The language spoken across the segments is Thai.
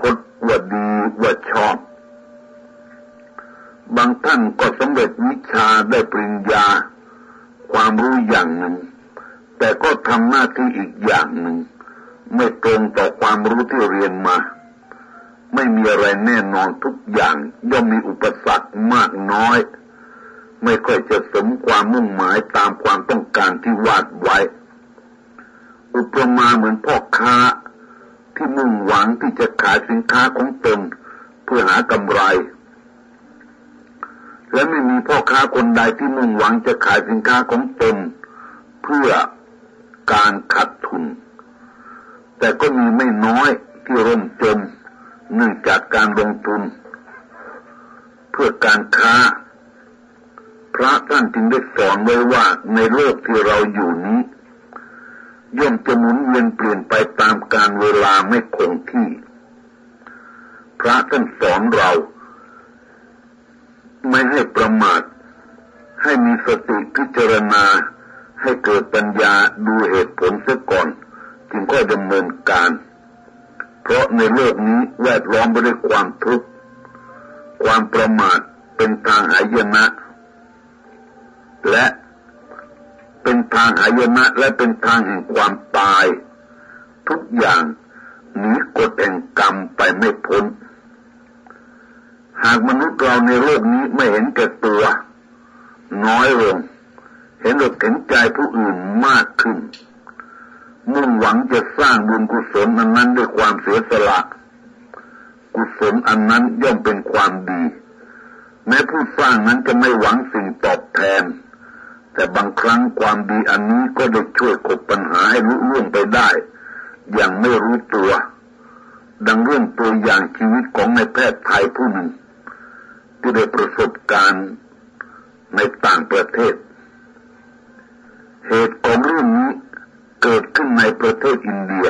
คตว่าดีว่าชอบ บางท่านก็สำเร็จวิชาได้ปริญญา ความรู้อย่างหนึ่ง แต่ก็ทำหน้าที่อีกอย่างหนึ่ง ไม่ตรงต่อความรู้ที่เรียนมา ไม่มีอะไรแน่นอนทุกอย่าง ย่อมมีอุปสรรคมากน้อย ไม่ค่อยจะสมความมุ่งหมายตามความต้องการที่วาดไว้ อุปมาเหมือนพ่อค้า ที่มุ่งหวังที่จะขายสินค้าของตนเพื่อหากำไร และไม่มีพ่อค้าคนใดที่มุ่งหวังจะขายสินค้าของตนเพื่อการขัดทุน แต่ก็มีไม่น้อยที่ร่มจมเนื่องจากการลงทุน เพื่อการค้า พระท่านจึงได้สอนไว้ว่าในโลกที่เราอยู่นี้ ย่อมจะหมุนเวียนเปลี่ยนไปตามการเวลาไม่คงที่ พระท่านสอนเรา ไม่ให้ประมาท ให้มีสติพิจารณา ให้เกิดปัญญาดูเหตุผลเสียก่อน จึงก็ดำเนินการ เพราะในโลกนี้แวดล้อมไปด้วยความทุกข์ความประมาทเป็นทางหายนะและ เป็นทางหายนะและเป็นทางแห่งความตาย ทุกอย่างหนีกฎแห่งกรรมไปไม่พ้น หากมนุษย์เราในโลกนี้ไม่เห็นแก่ตัว น้อยลง เห็นอกเห็นใจผู้อื่นมากขึ้น มุ่งหวังจะสร้างบุญกุศลอันนั้นด้วยความเสียสละ กุศลอันนั้นย่อมเป็นความดี แม้ผู้สร้างนั้นจะไม่หวังสิ่งตอบแทน แต่บางครั้งความดีอันนี้ก็ได้ช่วยกบปัญหาให้ลุล่วงไปได้ อย่างไม่รู้ตัว ดังเรื่องตัวอย่างชีวิตของนายแพทย์ไทยผู้หนึ่งที่ได้ประสบการณ์ในต่างประเทศ เหตุของเรื่องนี้เกิดขึ้นในประเทศอินเดีย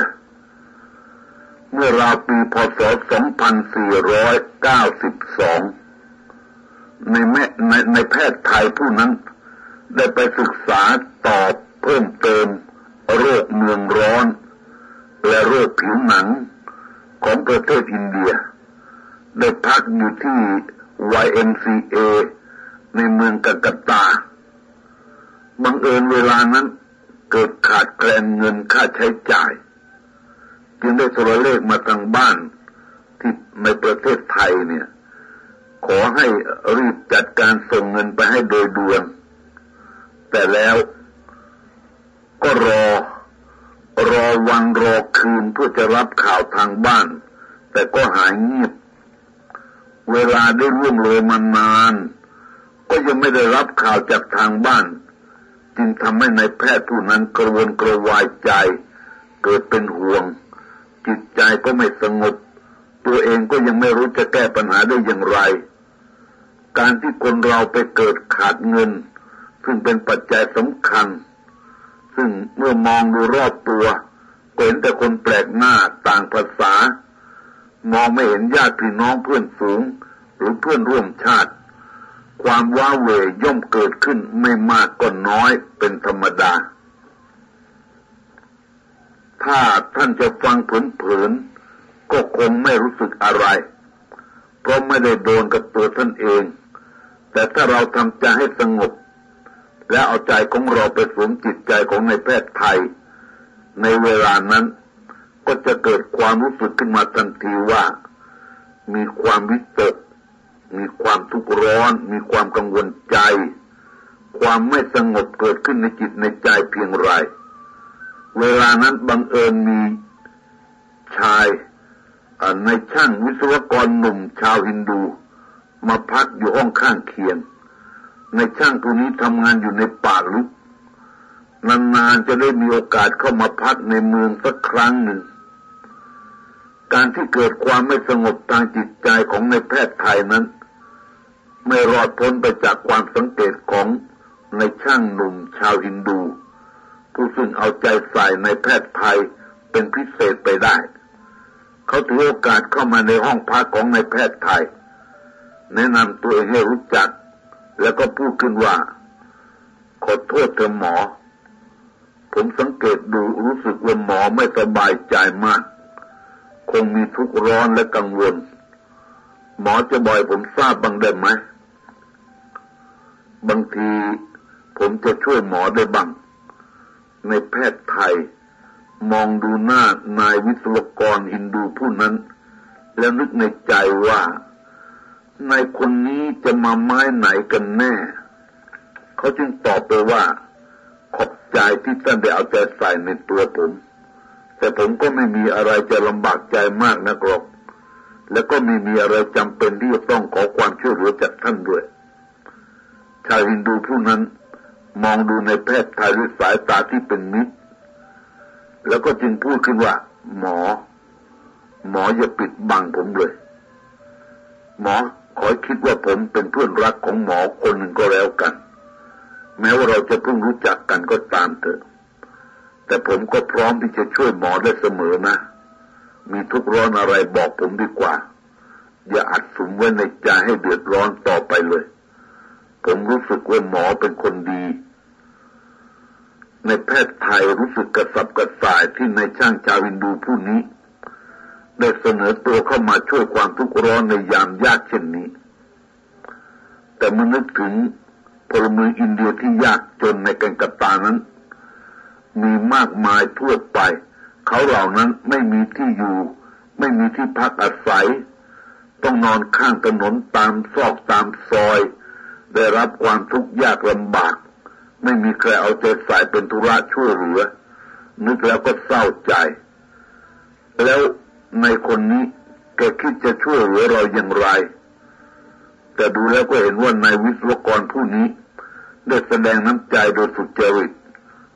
เมื่อราวปีพศ 2492 ในแม่ในในแพทย์ไทยผู้นั้น ได้ไปศึกษาตอบเพิ่มเติม โรคเมืองร้อน และโรคผิวหนังของประเทศอินเดีย ได้พักอยู่ที่ YMCA ในเมืองกักตา บังเอิญเวลานั้นเกิดขาดแคลนเงินค่าใช้จ่าย จึงได้โทรเลขมาทางบ้านที่ในประเทศไทยเนี่ย ขอให้รีบจัดการส่งเงินไปให้โดยด่วน แต่แล้วก็รอ รอวันรอคืนเพื่อจะรับข่าวทางบ้าน แต่ก็หายเงียบ เวลาได้ร่วงเลยมานาน ก็ยังไม่ได้รับข่าวจากทางบ้าน จึงทำให้ในายแพทย์ผู้นั้นกระวนกระวายใจ เกิดเป็นห่วง จิตใจก็ไม่สงบ ตัวเองก็ยังไม่รู้จะแก้ปัญหาได้อย่างไร การที่คนเราไปเกิดขาดเงิน ซึ่งเป็นปัจจัยสำคัญ ซึ่งเมื่อมองดูรอบตัวเห็นแต่คนแปลกหน้าต่างภาษา มองไม่เห็นญาติพี่น้องเพื่อนฝูง หรือเพื่อนร่วมชาติ ความว้าเหวย่อมเกิดขึ้นไม่มากก็น้อยเป็นธรรมดา ถ้าท่านจะฟังเผินๆก็คงไม่รู้สึกอะไร เพราะไม่ได้โดนกับตัวท่านเอง แต่ถ้าเราทำใจให้สงบ และเอาใจของเราไปสวมจิตใจของในแพทย์ไทย ในเวลานั้นก็จะเกิดความรู้สึกขึ้นมาทันทีว่า มีความวิตก มีความทุกข์ร้อน มีความกังวลใจ ความไม่สงบเกิดขึ้นในจิตในใจเพียงไร เวลานั้นบังเอิญมีชายในช่างวิศวกรหนุ่มชาวฮินดู มาพักอยู่ห้องข้างเคียง ในช่างตัวนี้ทำงานอยู่ในป่าลึกนานๆจะได้มีโอกาสเข้ามาพักในเมืองสักครั้งหนึ่ง การที่เกิดความไม่สงบทางจิตใจของในแพทย์ไทยนั้น ไม่รอดพ้นไปจากความสังเกตของในช่างหนุ่มชาวฮินดู ผู้ซึ่งเอาใจใส่ในแพทย์ไทยเป็นพิเศษไปได้ เขาถือโอกาสเข้ามาในห้องพักของในแพทย์ไทย แนะนำตัวเองให้รู้จัก แล้วก็พูดขึ้นว่า ขอโทษเธอหมอ ผมสังเกตดูรู้สึกว่าหมอไม่สบายใจมาก คงมีทุกข์ร้อนและกังวล หมอจะบ่อยผมทราบบ้างได้ไหม บางทีผมจะช่วยหมอได้บ้าง ในแพทย์ไทย มองดูหน้านายวิศวกรฮินดูผู้นั้น แล้วนึกในใจว่า นายคนนี้จะมาไม้ไหนกันแน่ เขาจึงตอบไปว่า ขอบใจที่ท่านได้เอาใจใส่ในตัวผม แต่ผมก็ไม่มีอะไรจะลำบากใจมากนักหรอก และก็ไม่มีอะไรจำเป็นที่จะต้องขอความช่วยเหลือจากท่านด้วย ชายฮินดูผู้นั้นมองดูในแพทย์ไทยด้วยสายตาที่เป็นมิตร แล้วก็จึงพูดขึ้นว่า หมอ หมออย่าปิดบังผมเลย หมอ ขอคิดว่าผมเป็นเพื่อนรักของหมอคนหนึ่งก็แล้วกัน แม้ว่าเราจะเพิ่งรู้จักกันก็ตามเถอะ แต่ผมก็พร้อมที่จะช่วยหมอได้เสมอนะ มีทุกร้อนอะไรบอกผมดีกว่า อย่าอัดสุมไว้ในใจให้เดือดร้อนต่อไปเลย ผมรู้สึกว่าหมอเป็นคนดี ในแพทย์ไทยรู้สึกกระสับกระส่ายที่ในช่างชาวอินดูผู้นี้ ได้เสนอตัวเข้ามาช่วยความทุกข์ร้อนในยามยากเช่นนี้ แต่เมื่อนึกถึงพลเมืองอินเดียที่ยากจนในแกันกตานั้น มีมากมายทั่วไป เขาเหล่านั้นไม่มีที่อยู่ ไม่มีที่พักอาศัย ต้องนอนข้างถนนตามซอกตามซอย ได้รับความทุกข์ยากลำบาก ไม่มีใครเอาใจใส่เป็นธุระช่วยเหลือนึกแล้วก็เศร้าใจ แล้ว ในคนนี้แกคิดจะช่วยเหลือเราอย่างไร แต่ดูแล้วก็เห็นว่านายวิศวกรผู้นี้ ได้แสดงน้ำใจโดยสุจริต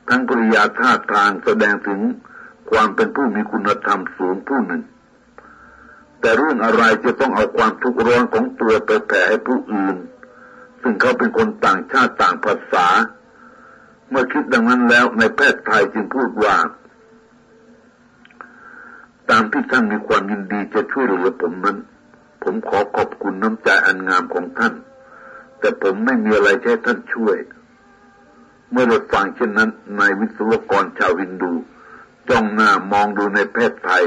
ทั้งกริยาท่าทางแสดงถึงความเป็นผู้มีคุณธรรมสูงผู้หนึ่ง แต่เรื่องอะไรจะต้องเอาความทุกข์ร้อนของตัวไปแผ่ให้ผู้อื่น ซึ่งเขาเป็นคนต่างชาติต่างภาษา เมื่อคิดดังนั้นแล้วในแพทย์ไทยจึงพูดว่า ตามที่ท่านมีความยินดีจะช่วยเหลือผมนั้น ผมขอขอบคุณน้ำใจอันงามของท่าน แต่ผมไม่มีอะไรให้ท่านช่วย เมื่อเราฟังเช่นนั้นนายวิศวกรชาวฮินดู จ้องหน้ามองดูในแพทย์ไทย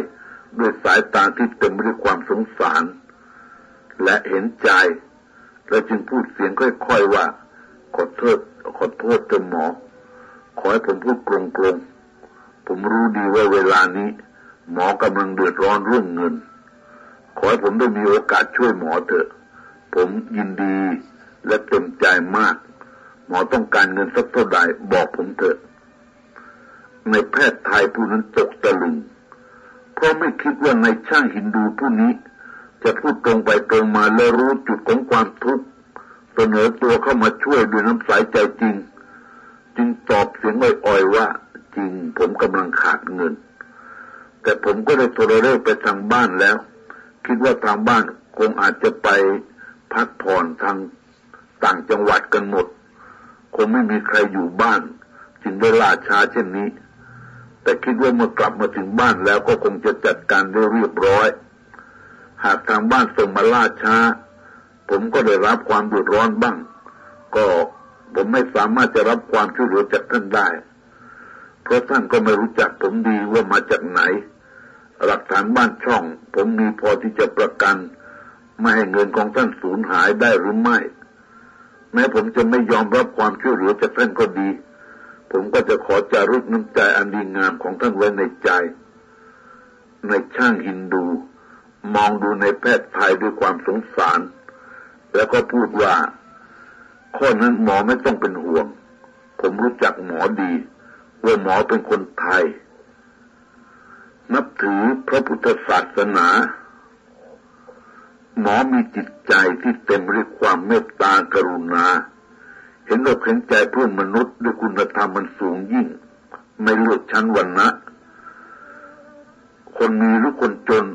ด้วยสายตาที่เต็มไปด้วยความสงสาร และเห็นใจ และจึงพูดเสียงค่อยๆว่า ขอโทษขอโทษเจ้าหมอ ขอให้ผมพูดกรงๆผมรู้ดีว่าเวลานี้ หมอกำลังเดือดร้อนเรื่องเงิน ขอให้ผมได้มีโอกาสช่วยหมอเถอะ ผมยินดีและเต็มใจมาก หมอต้องการเงินสักเท่าใดบอกผมเถอะ ในแพทย์ไทยผู้นั้นตกตะลึง เพราะไม่คิดว่าในช่างฮินดูผู้นี้ จะพูดตรงไปตรงมาและรู้จุดของความทุกข์เสนอตัวเข้ามาช่วยด้วยน้ำสายใจจริง จึงตอบเสียงอ่อยๆว่า จริงผมกำลังขาดเงิน แต่ผมก็ได้โทรเรียกไปทางบ้านแล้ว คิดว่าทางบ้านคงอาจจะไปพักผ่อนทางต่างจังหวัดกันหมด คงไม่มีใครอยู่บ้าน จึงได้ล่าช้าเช่นนี้ แต่คิดว่าเมื่อกลับมาถึงบ้านแล้วก็คงจะจัดการได้เรียบร้อย หากทางบ้านส่งมาล่าช้า ผมก็ได้รับความเดือดร้อนบ้าง ก็ผมไม่สามารถจะรับความช่วยเหลือจากท่านได้ เพราะท่านก็ไม่รู้จักผมดีว่ามาจากไหน หลักฐานบ้านช่อง ผมมีพอที่จะประกัน ไม่ให้เงินของท่านสูญหายได้หรือไม่ แม้ผมจะไม่ยอมรับความช่วยเหลือจากท่านก็ดี ผมก็จะขอจารึกน้ำใจอันดีงามของท่านไว้ในใจ ในช่างฮินดู มองดูในแพทย์ไทยด้วยความสงสาร แล้วก็พูดว่า ข้อนั้นหมอไม่ต้องเป็นห่วง ผมรู้จักหมอดีว่าหมอเป็นคนไทย นับถือพระพุทธศาสนา หมอมีจิตใจที่เต็มด้วยความเมตตากรุณา เห็นอกเห็นใจเพื่อนมนุษย์ด้วยคุณธรรมมันสูงยิ่ง ไม่เลือกชั้นวันนะคนมีหรือคนจน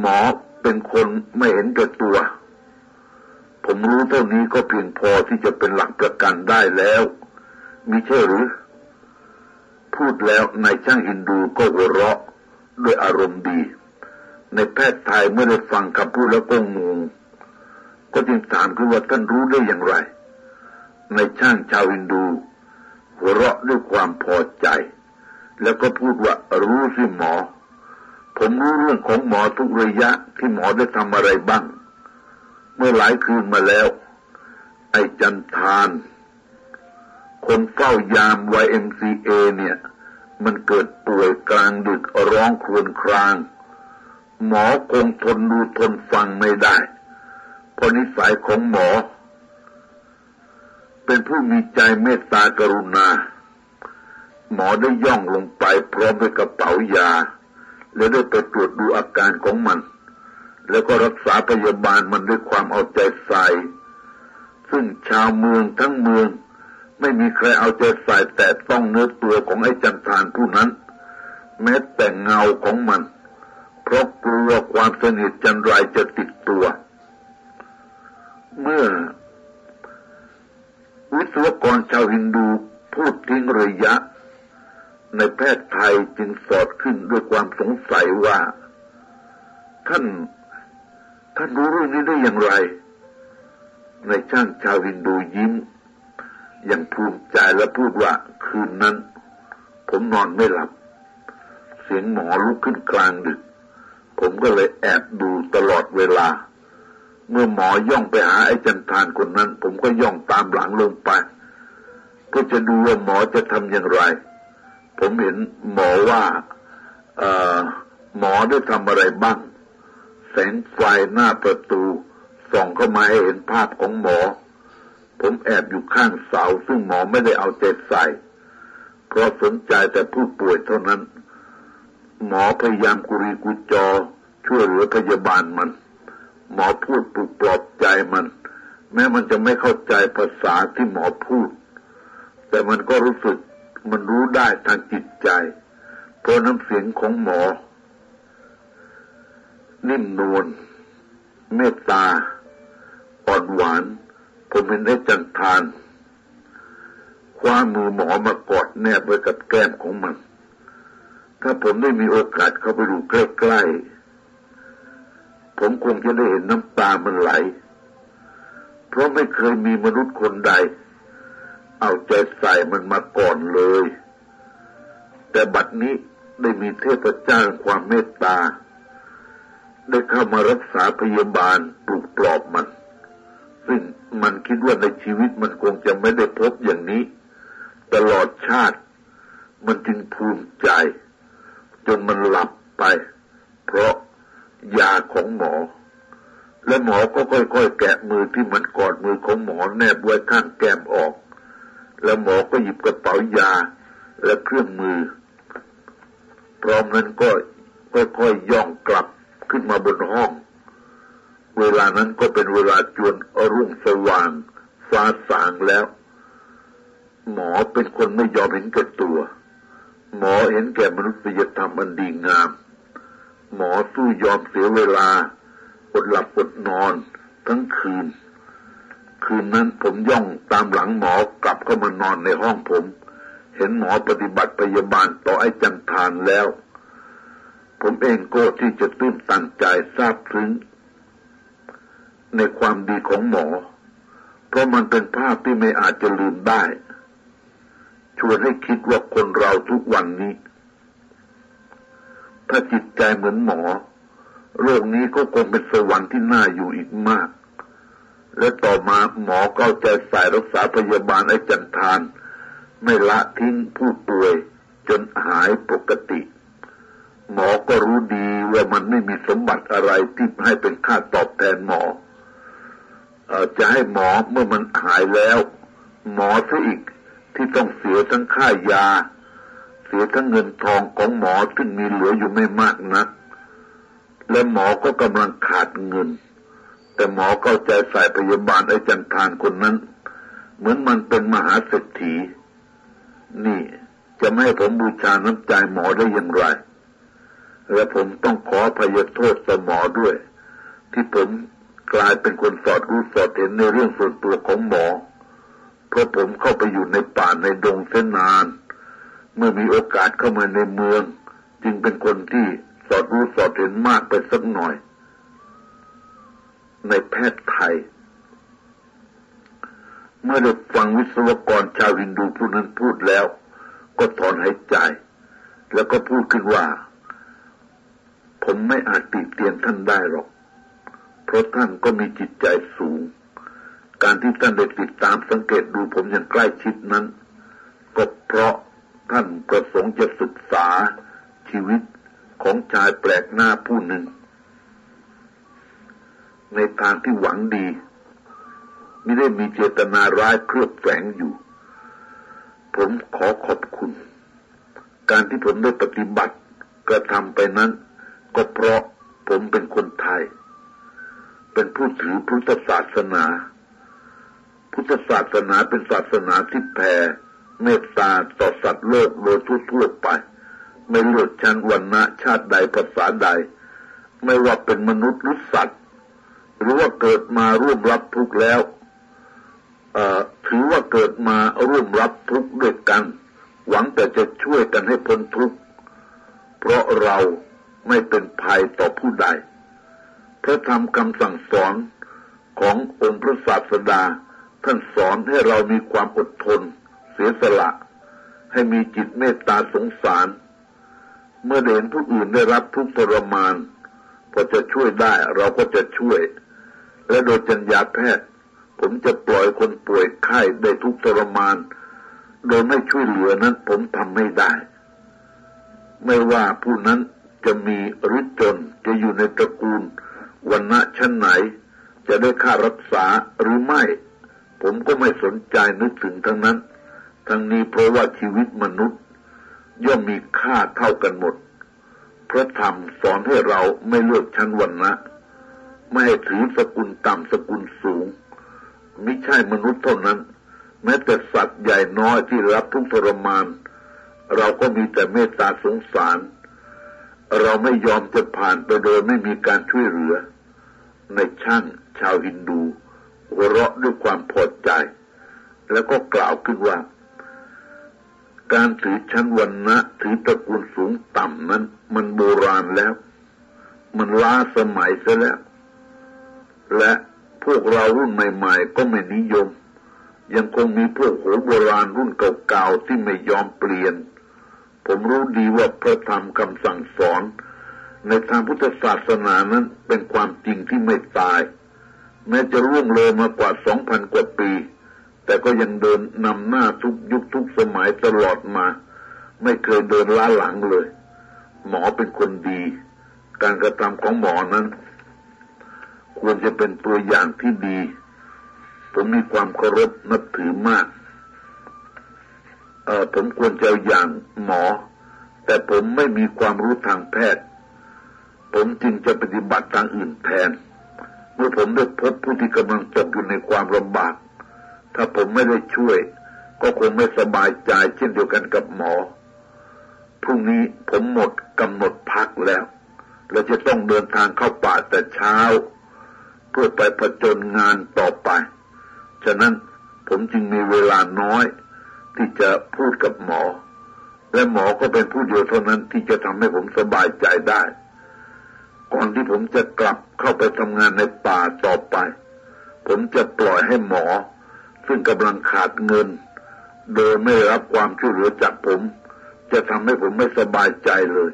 หมอเป็นคนไม่เห็นแก่ตัว ผมรู้เท่านี้ก็เพียงพอที่จะเป็นหลักประกันได้แล้วมิใช่หรือ พูดแล้วนายช่างฮินดูก็หัวเราะ ด้วยอารมณ์ดี ในแพทย์ไทยเมื่อได้ฟังคำพูดแล้วก็งงก็จึงถามคือว่าท่านรู้ได้อย่างไร ในช่างชาวฮินดูหัวเราะด้วยความพอใจ แล้วก็พูดว่ารู้สิหมอ ผมรู้เรื่องของหมอทุกระยะที่หมอได้ทำอะไรบ้าง เมื่อหลายคืนมาแล้ว ไอ้จันทาน คนเฝ้ายาม YMCA เนี่ย มันเกิดป่วยกลางดึกร้องครวญคราง หมอคงทนดูทนฟังไม่ได้ เพราะนิสัยของหมอ เป็นผู้มีใจเมตตากรุณา หมอได้ย่องลงไปพร้อมด้วยกระเป๋ายา แล้วได้ไปตรวจดูอาการของมัน แล้วก็รักษาพยาบาลมันด้วยความเอาใจใส่ ซึ่งชาวเมืองทั้งเมือง ไม่มีใครเอาใจใส่แต่ต้องเนื้อตัวของไอ้จันทานผู้นั้น แม้แต่เงาของมัน เพราะกลัวความสนิทจันไรจะติดตัว เมื่อ วิศวกรชาวฮินดูพูดทิ้งระยะ ในแพทย์ไทยจึงสอดขึ้นด้วยความสงสัยว่า ท่าน ท่านรู้เรื่องนี้ได้อย่างไร ในช่างชาวฮินดูยิ้ม ยังภูมิใจและพูดว่าคืนนั้น ผมนอนไม่หลับ เสียงหมอลุกขึ้นกลางดึก ผมก็เลยแอบดูตลอดเวลา เมื่อหมอย่องไปหาไอ้จันทานคนนั้น ผมก็ย่องตามหลังลงไปเพื่อจะดูว่าหมอจะทำอย่างไร ผมเห็นหมอว่าหมอได้ทำอะไรบ้าง แสงไฟหน้าประตูส่องเข้ามาให้เห็นภาพของหมอ ผมแอบอยู่ข้างเสาซึ่งหมอไม่ได้เอาใจใส่ เพราะสนใจแต่ผู้ป่วยเท่านั้น หมอพยายามกุรีกุจอ ช่วยเหลือพยาบาลมัน หมอพูดปลุกปลอบใจมัน แม้มันจะไม่เข้าใจภาษาที่หมอพูด แต่มันก็รู้สึกมันรู้ได้ทางจิตใจ เพราะน้ำเสียงของหมอ นิ่มนวลเมตตาอ่อนหวาน ผมเห็นได้จันทานคว้ามือหมอมากอดแนบไว้กับแก้มของมัน ถ้าผมได้มีโอกาสเข้าไปดูใกล้ๆ ผมคงจะได้เห็นน้ำตามันไหล เพราะไม่เคยมีมนุษย์คนใด เอาใจใส่มันมาก่อนเลย แต่บัดนี้ได้มีเทพเจ้าความเมตตา ได้เข้ามารักษาพยาบาลปลุกปลอบมัน ซึ่งมันคิดว่าในชีวิตมันคงจะไม่ได้พบอย่างนี้ ตลอดชาติ มันจึงภูมิใจ จนมันหลับไป เพราะยาของหมอ และหมอก็ค่อยๆ แกะมือที่มันกอดมือของหมอแนบไว้ข้างแก้มออก แล้วหมอก็หยิบกระเป๋ายาและเครื่องมือ พร้อมนั้นก็ค่อยๆย่องกลับขึ้นมาบนห้อง เวลานั้นก็เป็นเวลาจวนรุ่งสว่างฟ้าสางแล้ว หมอเป็นคนไม่ยอมเห็นแก่ตัว หมอเห็นแก่มนุษยธรรมอันดีงาม หมอสู้ยอมเสียเวลาอดหลับอดนอนทั้งคืน คืนนั้นผมย่องตามหลังหมอกลับเข้ามานอนในห้องผม เห็นหมอปฏิบัติพยาบาลต่อไอ้จันทานแล้ว ผมเองก็ที่จะตื้นตันใจทราบซึ้ง ในความดีของหมอ เพราะมันเป็นภาพที่ไม่อาจจะลืมได้ ชวนให้คิดว่าคนเราทุกวันนี้ ถ้าจิตใจเหมือนหมอโลกนี้ก็คงเป็นสวรรค์ที่น่าอยู่อีกมาก และต่อมาหมอก็ใจใส่รักษาพยาบาลไอ้จันทาน ไม่ละทิ้งผู้ป่วยจนหายปกติ หมอก็รู้ดีว่ามันไม่มีสมบัติอะไรที่ให้เป็นค่าตอบแทนหมอ จะให้หมอเมื่อมันหายแล้ว หมอซะอีกที่ต้องเสียทั้งค่ายา เสียทั้งเงินทองของหมอซึ่งมีเหลืออยู่ไม่มากนัก และหมอก็กำลังขาดเงิน แต่หมอเข้าใจสายพยาบาลไอ้จันทานคนนั้น เหมือนมันเป็นมหาเศรษฐี นี่จะไม่ให้ผมบูชาน้ำใจหมอได้อย่างไร และผมต้องขอพยโทษสมอด้วย ที่ผม กลายเป็นคนสอดรู้สอดเห็นในเรื่องส่วนตัวของหมอ เพราะผมเข้าไปอยู่ในป่าในดงเส้นนาน เมื่อมีโอกาสเข้ามาในเมือง จึงเป็นคนที่สอดรู้สอดเห็นมากไปสักหน่อย ในแพทย์ไทย เมื่อได้ฟังวิศวกรชาวฮินดูผู้นั้นพูดแล้ว ก็ถอนหายใจ แล้วก็พูดขึ้นว่า ผมไม่อาจติเตียนท่านได้หรอก เพราะท่านก็มีจิตใจสูง การที่ท่านได้ติดตามสังเกตดูผมอย่างใกล้ชิดนั้น ก็เพราะท่านประสงค์จะศึกษาชีวิตของชายแปลกหน้าผู้หนึ่ง ในทางที่หวังดี ไม่ได้มีเจตนาร้ายเครือบแฝงอยู่ ผมขอขอบคุณ การที่ผมได้ปฏิบัติกระทำไปนั้น ก็เพราะผมเป็นคนไทย เป็นผู้ถือพุทธศาสนา พุทธศาสนาเป็นศาสนาที่แผ่เมตตาต่อสัตว์โลกโดยทั่วไป ไม่เลือกชั้นวันณะชาติใดภาษาใด ไม่ว่าเป็นมนุษย์หรือสัตว์ หรือว่าเกิดมาร่วมรับทุกข์แล้วถือว่าเกิดมาร่วมรับทุกข์ด้วยกัน หวังแต่จะช่วยกันให้พ้นทุกข์เพราะเราไม่เป็นภัยต่อผู้ใด พระธรรมคำสั่งสอนขององค์พระศาสดา ท่านสอนให้เรามีความอดทน เสียสละ ให้มีจิตเมตตาสงสาร เมื่อเห็นผู้อื่นได้รับทุกทรมานพอจะช่วยได้เราก็จะช่วย และโดยจัญญาแพทย์ ผมจะปล่อยคนป่วยไข้ได้ทุกทรมาน โดยไม่ช่วยเหลือนั้นผมทำไม่ได้ ไม่ว่าผู้นั้นจะมีหรือจนจะอยู่ในตระกูล วันณะชั้นไหน จะได้ค่ารักษาหรือไม่ ผมก็ไม่สนใจนึกถึงทั้งนั้น ทั้งนี้เพราะว่าชีวิตมนุษย์ ย่อมมีค่าเท่ากันหมด พระธรรมสอนให้เราไม่เลือกชั้นวันนะไม่ให้ถือสกุลต่ำสกุลสูงไม่ใช่มนุษย์เท่านั้น แม้แต่สัตว์ใหญ่น้อยที่รับทุกทรมาน เราก็มีแต่เมตตาสงสาร เราไม่ยอมจะผ่านไปโดยไม่มีการช่วยเหลือ ในช่างชาวฮินดู หัวเราะด้วยความพอใจ แล้วก็กล่าวขึ้นว่า การถือชั้นวันนะถือตระกูลสูงต่ำนั้น มันโบราณแล้ว มันล้าสมัยซะแล้ว และพวกเรารุ่นใหม่ ๆ ก็ไม่นิยม ยังคงมีพวกโหโบราณรุ่นเก่าๆที่ไม่ยอมเปลี่ยน ผมรู้ดีว่าพระธรรมคำสั่งสอน ในทางพุทธศาสนานั้นเป็นความจริงที่ไม่ตาย แม้จะร่วงเลยมากว่าสองพันกว่าปี แต่ก็ยังเดินนำหน้าทุกยุคทุกสมัยตลอดมา ไม่เคยเดินล้าหลังเลย หมอเป็นคนดี การกระทำของหมอนั้น ควรจะเป็นตัวอย่างที่ดี ผมมีความเคารพนับถือมาก เออผมควรจะอย่างหมอ แต่ผมไม่มีความรู้ทางแพทย์ ผมจึงจะปฏิบัติทางอื่นแทน เมื่อผมได้พบผู้ที่กำลังตกอยู่ในความลำบาก ถ้าผมไม่ได้ช่วย ก็คงไม่สบายใจเช่นเดียวกันกับหมอพรุ่งนี้ผมหมดกำหนดพักแล้วและจะต้องเดินทางเข้าป่าแต่เช้า เพื่อไปผจญงานต่อไป ฉะนั้นผมจึงมีเวลาน้อย ที่จะพูดกับหมอ และหมอก็เป็นผู้เดียวเท่านั้นที่จะทำให้ผมสบายใจได้ ก่อนที่ผมจะกลับเข้าไปทำงานในป่าต่อไป ผมจะปล่อยให้หมอ ซึ่งกำลังขาดเงิน โดยไม่รับความช่วยเหลือจากผม จะทำให้ผมไม่สบายใจเลย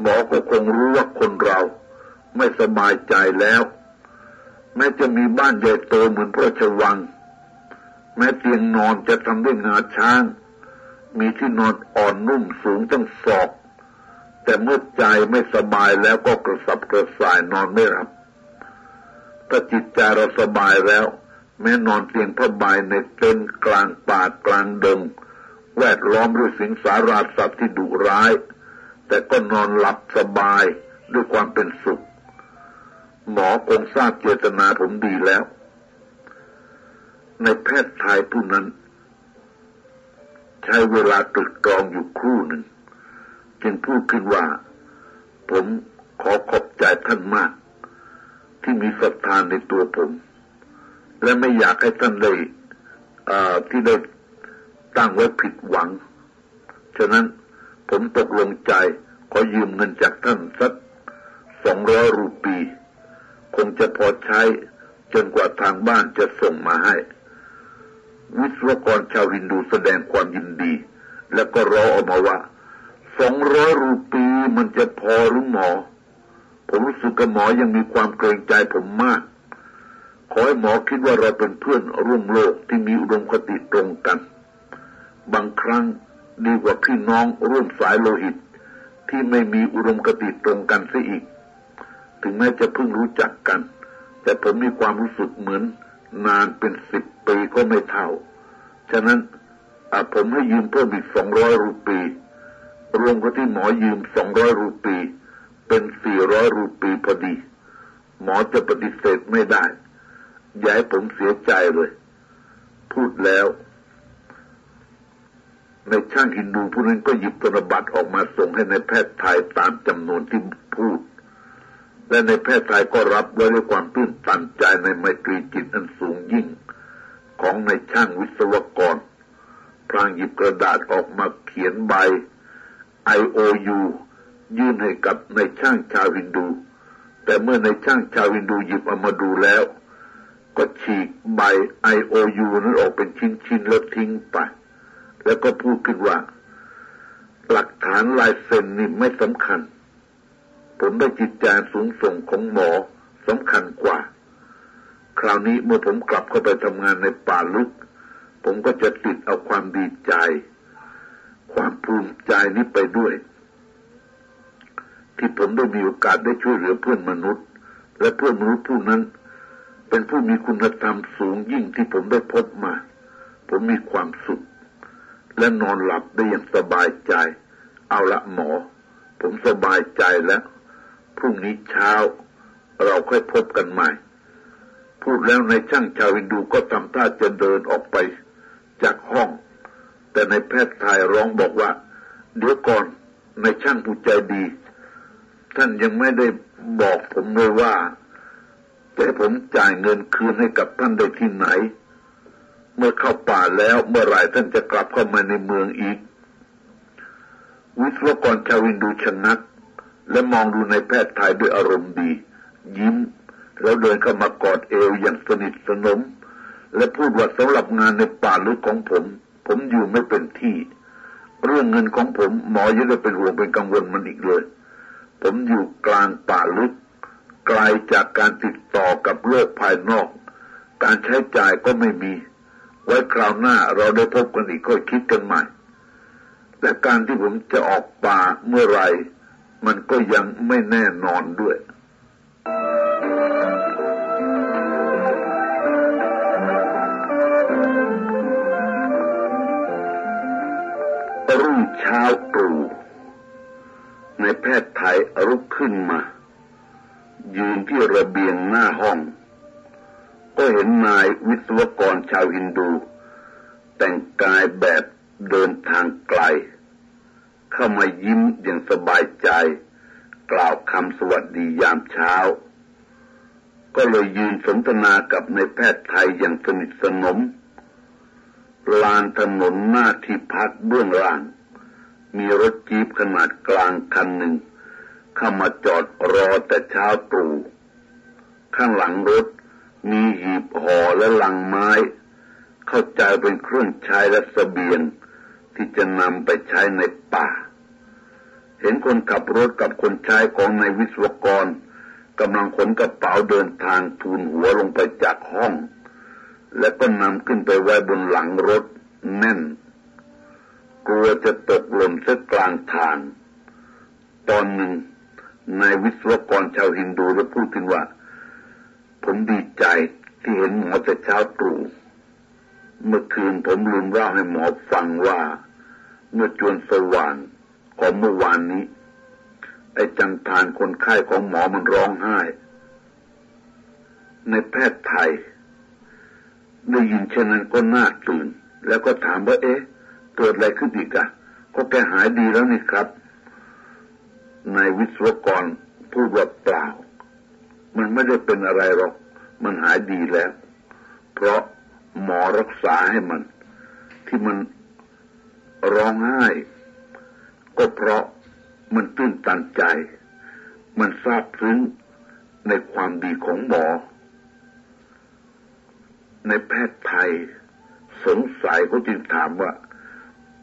หมอก็คงรู้ว่าคนเราไม่สบายใจแล้วแม้จะมีบ้านใหญ่โตเหมือนพระชวัง แม้เตียงนอนจะทำด้วยงาช้าง มีที่นอนอ่อนนุ่มสูงตั้งศอก แต่เมื่อใจไม่สบายแล้วก็กระสับกระส่ายนอนไม่หลับถ้าจิตใจเราสบายแล้ว แม้นอนเตียงผ้าใบในเต็นกลางป่ากลางดงแวดล้อมด้วยสิงสาราสัตว์ที่ดุร้าย แต่ก็นอนหลับสบายด้วยความเป็นสุข หมอคงทราบเจตนาผมดีแล้ว ในแพทย์ไทยผู้นั้น ใช้เวลาตรึกตรองอยู่ครู่หนึ่ง จึงพูดขึ้นว่า ผมขอขอบใจท่านมาก ที่มีศรัทธานในตัวผม และไม่อยากให้ท่านได้ที่ได้ตั้งไว้ผิดหวัง ฉะนั้นผมตกลงใจขอยืมเงินจากท่านสักสองร้อยรูปี คงจะพอใช้จนกว่าทางบ้านจะส่งมาให้ วิศวกรชาวฮินดูแสดงความยินดี แล้วก็รอออกมาว่าสองร้อยรูปีมันจะพอหรือหมอ ผมรู้สึกกับหมอยังมีความเกรงใจผมมาก ขอให้หมอคิดว่าเราเป็นเพื่อนร่วมโลกที่มีอุดมคติตรงกัน บางครั้งดีกว่าพี่น้องร่วมสายโลหิต ที่ไม่มีอุดมคติตรงกันซะอีก ถึงแม้จะเพิ่งรู้จักกัน แต่ผมมีความรู้สึกเหมือน นานเป็นสิบปีก็ไม่เท่า ฉะนั้นผมให้ยืมเพิ่มอีกสองร้อยรูปี รวมกับที่หมอยืมสองร้อยรูปี เป็นสี่ร้อยรูปีพอดี หมอจะปฏิเสธไม่ได้อย่าให้ผมเสียใจเลย พูดแล้ว ในช่างฮินดูผู้นั้นก็หยิบธนบัตรออกมาส่งให้ในแพทย์ไทยตามจำนวนที่พูด และในแพทย์ไทยก็รับไว้ด้วยความตื้นตันใจในไมตรีจิตอันสูงยิ่ง ของในช่างวิศวกร พลางหยิบกระดาษออกมาเขียนใบ IOU ยื่นให้กับในช่างชาวฮินดู แต่เมื่อในช่างชาวฮินดูหยิบเอามาดูแล้ว ก็ฉีกใบ IOU นั้นออกเป็นชิ้นๆแล้วทิ้งไป แล้วก็พูดขึ้นว่า หลักฐานลายเซ็นนี่ไม่สำคัญ ผมได้จิตใจสูงส่งของหมอสำคัญกว่า คราวนี้เมื่อผมกลับเข้าไปทำงานในป่าลึก ผมก็จะติดเอาความดีใจ ความภูมิใจนี้ไปด้วย ที่ผมได้มีโอกาสได้ช่วยเหลือเพื่อนมนุษย์ และเพื่อนมนุษย์ผู้นั้น เป็นผู้มีคุณธรรมสูงยิ่งที่ผมได้พบมา ผมมีความสุข และนอนหลับได้อย่างสบายใจ เอาละหมอ ผมสบายใจแล้ว พรุ่งนี้เช้า เราค่อยพบกันใหม่ พูดแล้วในช่างชาวินดูก็ทำท่าจะเดินออกไปจากห้อง แต่ในแพทย์ไทยร้องบอกว่า เดี๋ยวก่อนในช่างผู้ใจดี ท่านยังไม่ได้บอกผมเลยว่าจะให้ผมจ่ายเงินคืนให้กับท่านได้ที่ไหน เมื่อเข้าป่าแล้วเมื่อไรท่านจะกลับเข้ามาในเมืองอีก วิศวกรชาวินดูชนัก และมองดูในแพทย์ไทยด้วยอารมณ์ดี ยิ้ม แล้วเดินเข้ามากอดเอวอย่างสนิทสนม และพูดว่าสำหรับงานในป่าลึกของผม ผมอยู่ไม่เป็นที่ เรื่องเงินของผมหมอยังได้เป็นห่วงเป็นกังวลมันอีกเลย ผมอยู่กลางป่าลึกไกลจากการติดต่อกับโลกภายนอก การใช้จ่ายก็ไม่มี ไว้คราวหน้าเราได้พบกันอีกก็คิดกันใหม่ และการที่ผมจะออกป่าเมื่อไร มันก็ยังไม่แน่นอนด้วยรุ่งเช้าตรู่ในแพทย์ไทยรุกขึ้นมา ยืนที่ระเบียงหน้าห้อง ก็เห็นนายวิศวกรชาวฮินดู แต่งกายแบบเดินทางไกล เข้ามายิ้มอย่างสบายใจ กล่าวคำสวัสดียามเช้า ก็เลยยืนสนทนากับในแพทย์ไทยอย่างสนิทสนม ลานถนนหน้าที่พักเบื้องล่าง มีรถจีบขนาดกลางคันหนึ่ง เข้ามาจอดรอแต่เช้าตรู่ข้างหลังรถมีหีบห่อและลังไม้ เข้าใจเป็นเครื่องใช้และสเสบียง ที่จะนำไปใช้ในป่า เห็นคนขับรถกับคนใช้ของในวิศวกรกำลังขนกระเป๋าเดินทางทูลหัวลงไปจากห้อง และก็นำขึ้นไปไว้บนหลังรถแน่น กลัวจะตกหล่นเสียกลางทาง ตอนหนึ่งนายวิศวกรชาวฮินดูได้พูดขึ้นว่า ผมดีใจที่เห็นหมอแต่เช้าตรู่ เมื่อคืนผมลืมเล่าให้หมอฟังว่า เมื่อจวนสว่างของเมื่อวานนี้ ไอ้จังทานคนไข้ของหมอมันร้องไห้ ในแพทย์ไทย ได้ยินเช่นนั้นก็น่าตื่น แล้วก็ถามว่าเอ๊ะเกิดอะไรขึ้นอีกอะก็แกหายดีแล้วนี่ครับนายวิศวกรพูดว่าเปล่า มันไม่ได้เป็นอะไรหรอก มันหายดีแล้ว เพราะ หมอรักษาให้มัน ที่มันร้องไห้ ก็เพราะมันตื้นตันใจ มันซาบซึ้งในความดีของหมอ ในแพทย์ไทย สงสัยเขาจึงถามว่า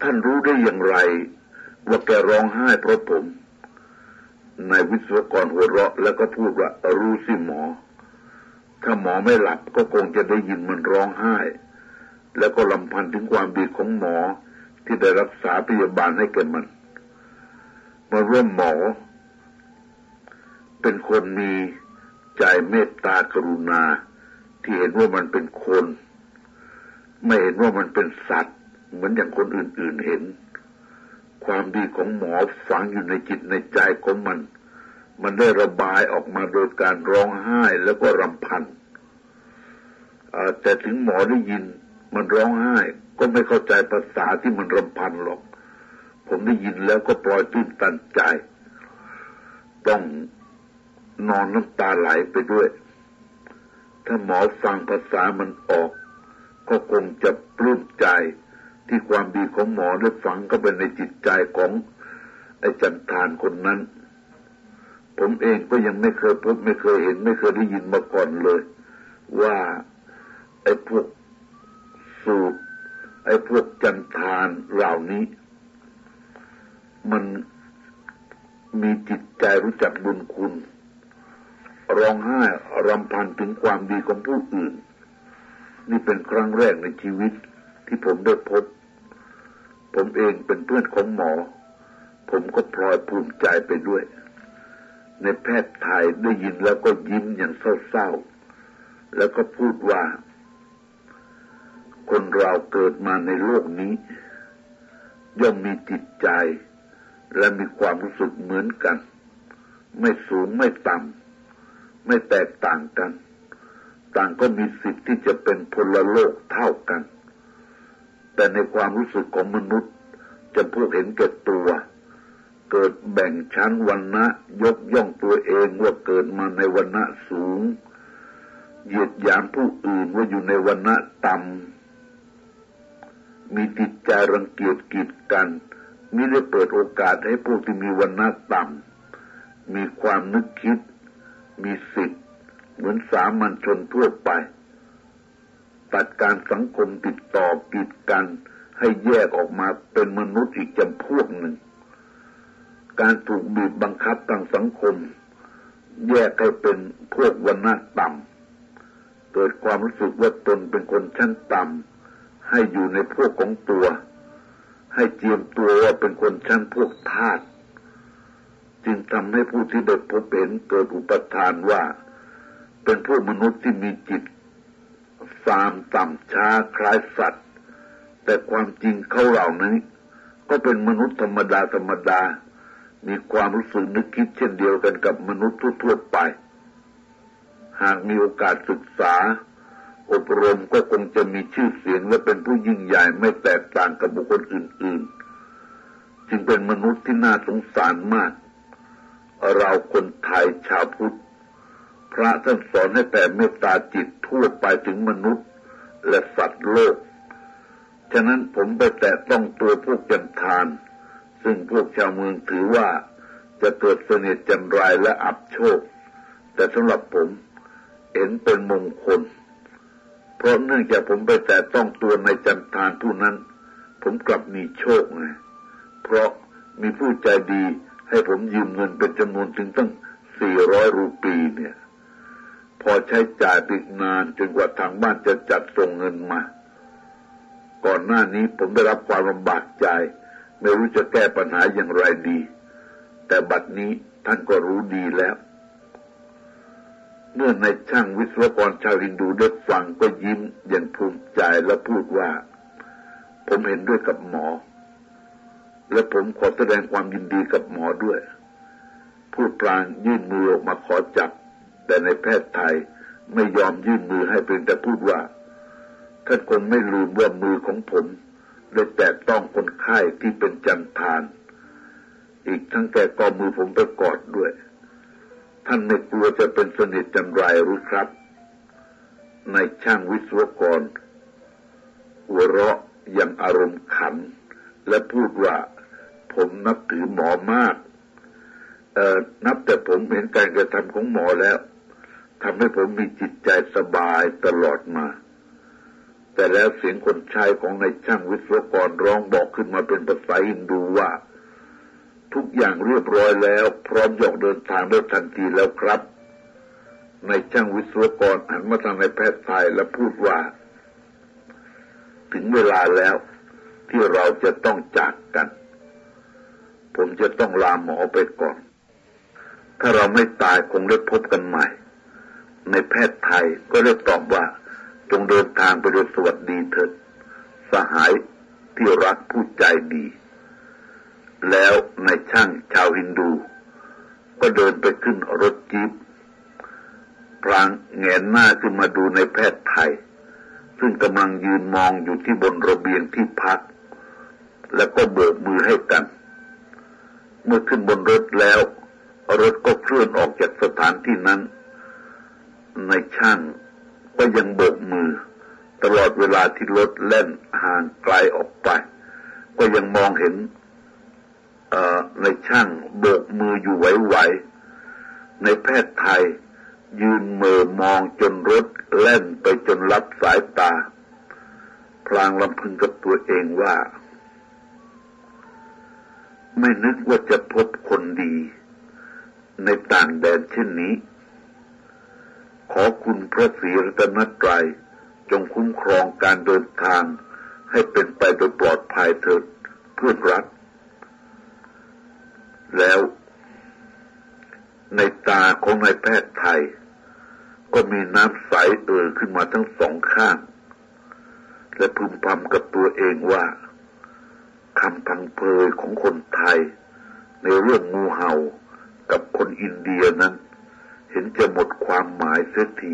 ท่านรู้ได้อย่างไร ว่าแกร้องไห้เพราะผมนายวิศวกรหัวเราะแล้วก็พูดว่ารู้สิหมอ ถ้าหมอไม่หลับก็คงจะได้ยินมันร้องไห้ แล้วก็ลำพันถึงความดีของหมอที่ได้รักษาพยาบาลให้แก่มัน มาร่วมหมอ เป็นคนมีใจเมตตากรุณา ที่เห็นว่ามันเป็นคน ไม่เห็นว่ามันเป็นสัตว์ เหมือนอย่างคนอื่นๆเห็น ความดีของหมอฝังอยู่ในจิตในใจของมัน มันได้ระบายออกมาโดยการร้องไห้แล้วก็รำพันแต่ถึงหมอได้ยินมันร้องไห้ก็ไม่เข้าใจภาษาที่มันรำพันหรอก ผมได้ยินแล้วก็ปล่อยตื้นตันใจ ต้องนอนน้ำตาไหลไปด้วย ถ้าหมอฟังภาษามันออก ก็คงจะปลื้มใจที่ความดีของหมอได้ฝังก็เป็นในจิตใจของไอ้จันทานคนนั้น ผมเองก็ยังไม่เคยพบไม่เคยเห็น ไม่เคยได้ยินมาก่อนเลย ว่าไอ้พวกสูตรไอ้พวกจันทานเหล่านี้ มันมีจิตใจรู้จักบุญคุณ ร้องไห้รำพันถึงความดีของผู้อื่น นี่เป็นครั้งแรกในชีวิตที่ผมได้พบ ผมเองเป็นเพื่อนของหมอ ผมก็พลอยภูมิใจไปด้วย ในแพทย์ไทยได้ยินแล้วก็ยิ้มอย่างเศร้าๆ แล้วก็พูดว่า คนเราเกิดมาในโลกนี้ ย่อมมีจิตใจ และมีความรู้สึกเหมือนกัน ไม่สูงไม่ต่ำไม่แตกต่างกัน ต่างก็มีสิทธิ์ที่จะเป็นพลโลกเท่ากัน แต่ในความรู้สึกของมนุษย์จะพวกเห็นแก่ตัว เกิดแบ่งชั้นวันนะยกย่องตัวเองว่าเกิดมาในวันนะสูงเหยียดหยามผู้อื่นว่าอยู่ในวันนะต่ำมีจิตใจรังเกียจกีดกันมิได้เปิดโอกาสให้พวกที่มีวันนะต่ำมีความนึกคิด มีสิทธิ์ เหมือนสามัญชนทั่วไปตัดการสังคมติดต่อกีดกันให้แยกออกมาเป็นมนุษย์อีกจำพวกหนึ่ง การถูกบีบบังคับทางสังคม แยกให้เป็นพวกวันณะต่ำเกิดความรู้สึกว่าตนเป็นคนชั้นต่ำให้อยู่ในพวกของตัว ให้เจียมตัวว่าเป็นคนชั้นพวกทาสจึงทำให้ผู้ที่ได้พบเห็นเกิดอุปทานว่า เป็นพวกมนุษย์ที่มีจิตฟามต่ำช้าคล้ายสัตว์ แต่ความจริงเขาเหล่านี้ก็เป็นมนุษย์ธรรมดาธรรมดา มีความรู้สึกนึกคิดเช่นเดียวกันกับมนุษย์ทั่วไป หากมีโอกาสศึกษา อบรมก็คงจะมีชื่อเสียงและเป็นผู้ยิ่งใหญ่ไม่แตกต่างกับบุคคลอื่น ๆ จึงเป็นมนุษย์ที่น่าสงสารมาก เราคนไทยชาวพุทธ พระท่านสอนให้แต่เมตตาจิตทั่วไปถึงมนุษย์และสัตว์โลก ฉะนั้นผมไปแตะต้องตัวพวกจันทาน ซึ่งพวกชาวเมืองถือว่าจะเกิดเสน่ห์จันไรและอับโชค แต่สำหรับผมเห็นเป็นมงคล เพราะเนื่องจากผมไปแตะต้องตัวในจันทานผู้นั้น ผมกลับมีโชคไงเพราะมีผู้ใจดีให้ผมยืมเงินเป็นจำนวนถึงตั้งสี่ร้อยรูปีเนี่ย พอใช้จ่ายไปนานจนกว่าทางบ้านจะจัดส่งเงินมา ก่อนหน้านี้ผมได้รับความลำบากใจ ไม่รู้จะแก้ปัญหาอย่างไรดี แต่บัดนี้ท่านก็รู้ดีแล้ว เมื่อในช่างวิศวกรชาวฮินดูได้ฟังก็ยิ้มอย่างภูมิใจและพูดว่า ผมเห็นด้วยกับหมอ และผมขอแสดงความยินดีกับหมอด้วย พูดปลางยื่นมือออกมาขอจับ แต่ในแพทย์ไทยไม่ยอมยื่นมือให้เป็นแต่พูดว่าท่านคงไม่ลืมว่ามือของผม ได้แตะต้องคนไข้ที่เป็นจันทาน อีกทั้งแกก็มือผมไปกอดด้วย ท่านไม่กลัวจะเป็นสนิทจันไรหรือครับ ในช่างวิศวกร หัวเราะยังอารมณ์ขัน และพูดว่าผมนับถือหมอมากเอ่อนับแต่ผมเห็นการกระทำของหมอแล้วทำให้ผมมีจิตใจสบายตลอดมา แต่แล้วเสียงคนชายของนายช่างวิศวกรร้องบอกขึ้นมาเป็นภาษาอินดูว่า ทุกอย่างเรียบร้อยแล้ว พร้อมยกเดินทางได้ทันทีแล้วครับนายช่างวิศวกรหันมาทางนายแพทย์ไทยและพูดว่า ถึงเวลาแล้ว ที่เราจะต้องจากกัน ผมจะต้องลาหมอไปก่อน ถ้าเราไม่ตายคงได้พบกันใหม่ ในแพทย์ไทยก็ได้ตอบว่า จงเดินทางไปโดยสวัสดีเถิด สหายที่รักผู้ใจดี แล้วในช่างชาวฮินดู ก็เดินไปขึ้นรถจีบพลางแงนหน้าขึ้นมาดูในแพทย์ไทย ซึ่งกำลังยืนมองอยู่ที่บนระเบียงที่พัก แล้วก็โบกมือให้กัน เมื่อขึ้นบนรถแล้ว รถก็เคลื่อนออกจากสถานที่นั้น ในช่าง ก็ยังโบกมือ ตลอดเวลาที่รถแล่นห่างไกลออกไป ก็ยังมองเห็นในช่างโบกมืออยู่ไหวๆในแพทย์ไทย ยืนเมอมองจนรถแล่นไปจนลับสายตา พลางลำพึงกับตัวเองว่า ไม่นึกว่าจะพบคนดี ในต่างแดนเช่นนี้ ขอคุณพระศรีรัตนตรัยจงคุ้มครองการเดินทาง ให้เป็นไปโดยปลอดภัยเถิดเพื่อนรัก แล้ว ในตาของนายแพทย์ไทย ก็มีน้ำใสเอ่อขึ้นมาทั้งสองข้าง และพึมพำกับตัวเองว่าคำพังเพยของคนไทย ในเรื่องงูเห่ากับคนอินเดียนั้น เห็นจะหมดความหมายเสียที